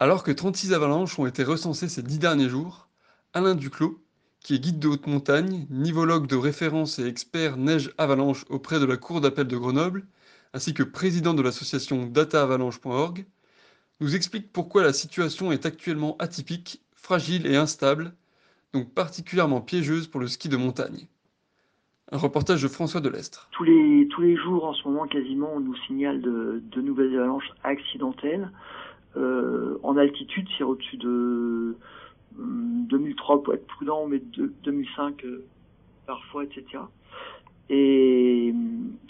Alors que 36 avalanches ont été recensées ces dix derniers jours, Alain Duclos, qui est guide de haute montagne, nivologue de référence et expert neige-avalanche auprès de la Cour d'appel de Grenoble, ainsi que président de l'association dataavalanche.org, nous explique pourquoi la situation est actuellement atypique, fragile et instable, donc particulièrement piégeuse pour le ski de montagne. Un reportage de François Delestre. Tous les, jours, en ce moment, quasiment, on nous signale de nouvelles avalanches accidentelles. Euh, en altitude, c'est au-dessus de 2003 pour être prudent, mais de 2005 euh, parfois, etc. Et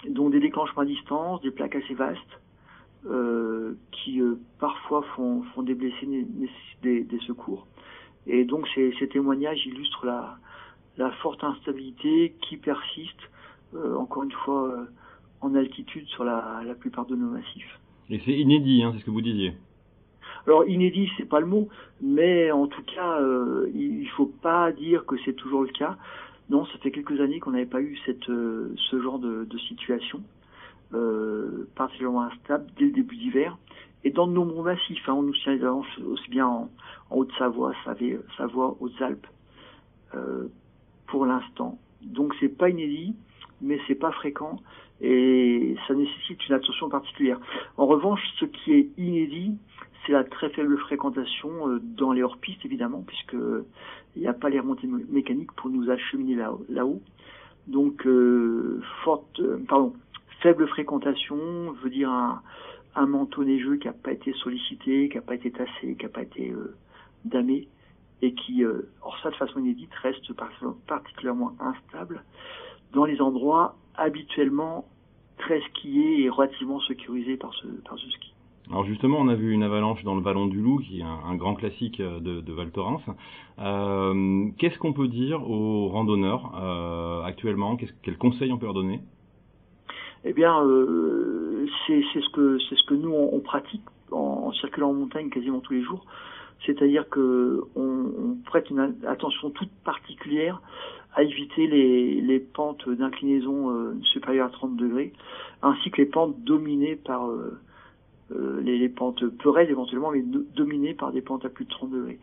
donc des déclenchements à distance, des plaques assez vastes, euh, qui parfois font, des blessés des, secours. Et donc ces, témoignages illustrent la, forte instabilité qui persiste, encore une fois, en altitude sur la, la plupart de nos massifs. Et c'est inédit, hein, c'est ce que vous disiez. Alors inédit, c'est pas le mot, mais en tout cas, euh, il faut pas dire que c'est toujours le cas. Non, ça fait quelques années qu'on n'avait pas eu euh, ce genre de, situation, euh, particulièrement instable dès le début d'hiver. Et dans de nombreux massifs, hein, on nous tient aussi bien en, en Haute-Savoie, Savoie, Savoie, Hautes-Alpes, euh, pour l'instant. Donc c'est pas inédit, mais c'est pas fréquent et ça nécessite une attention particulière. En revanche, ce qui est inédit, c'est la très faible fréquentation euh, dans les hors-pistes, évidemment, puisque il n'y a pas les remontées mécaniques pour nous acheminer là-haut. Là Donc, euh, euh, pardon, faible fréquentation veut dire un, manteau neigeux qui n'a pas été sollicité, qui n'a pas été tassé, qui n'a pas été damé, et qui, or ça de façon inédite, reste particulièrement instable dans les endroits habituellement très skiés et relativement sécurisés par par ce ski. Alors justement, on a vu une avalanche dans le Vallon du Loup, qui est un, grand classique de, de Val Thorens. Euh, Qu'est-ce qu'on peut dire aux randonneurs euh, actuellement? Qu Quels conseils on peut leur donner? Eh bien, euh, c'est ce que c'est ce que nous on, pratique en, en, circulant en montagne quasiment tous les jours. C'est-à-dire que on, on, prête une attention toute particulière à éviter les, les pentes d'inclinaison euh, supérieures à 30 degrés, ainsi que les pentes dominées par euh, les, les, pentes peu raides éventuellement, mais do, dominées par des pentes à plus de 30 degrés.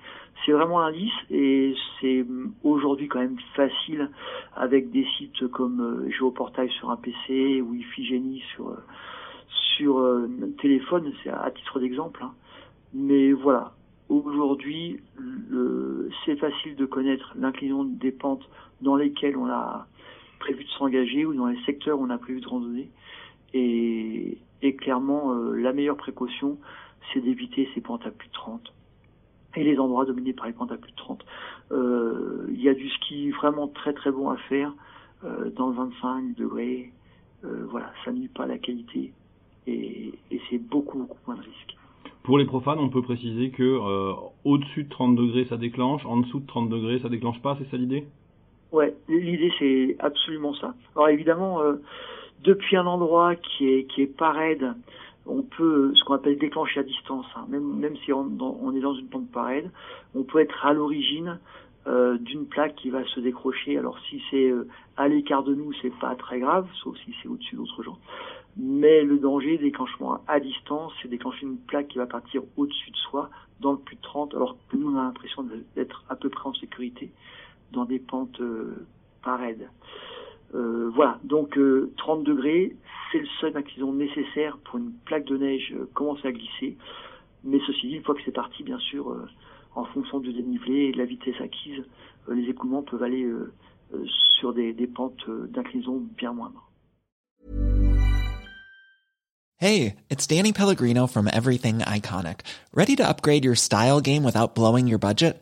C'est vraiment un indice et c'est aujourd'hui quand même facile avec des sites comme euh, Géoportail sur un PC ou Iphigénie sur euh, sur euh, téléphone, c'est à, à, titre d'exemple. Hein. Mais voilà, aujourd'hui, c'est facile de connaître l'inclinaison des pentes dans lesquelles on a prévu de s'engager ou dans les secteurs où on a prévu de randonner. Et, clairement, euh, la meilleure précaution, c'est d'éviter ces pentes à plus de 30 et les endroits dominés par les pentes à plus de 30. Euh, il y a du ski vraiment très très bon à faire euh, dans le 25 degrés. Voilà, ça nuit pas à la qualité et, c'est beaucoup beaucoup moins de risques. Pour les profanes, on peut préciser que au-dessus de 30 degrés ça déclenche, en dessous de 30 degrés ça déclenche pas, c'est ça l'idée? Ouais, l'idée c'est absolument ça. Alors évidemment, euh, depuis un endroit qui est qui est on peut ce qu'on appelle déclencher à distance. Hein. Même si on, est dans une pente pas raide, on peut être à l'origine euh, d'une plaque qui va se décrocher. Alors si c'est euh, à l'écart de nous, c'est pas très grave, sauf si c'est au-dessus d'autres gens. Mais le danger déclenchement à distance, c'est déclencher une plaque qui va partir au-dessus de soi, dans le plus de 30, alors que nous on a l'impression d'être à peu près en sécurité dans des pentes euh, pas raides. Euh, voilà, donc euh, 30 degrés, c'est le seuil d'inclinaison nécessaire pour une plaque de neige euh, commencer à glisser. Mais ceci dit, une fois que c'est parti, bien sûr, euh, en fonction du dénivelé et de la vitesse acquise, euh, les écoulements peuvent aller sur des, des pentes d'inclinaison bien moindres. Hey, it's Danny Pellegrino from Everything Iconic. Ready to upgrade your style game without blowing your budget?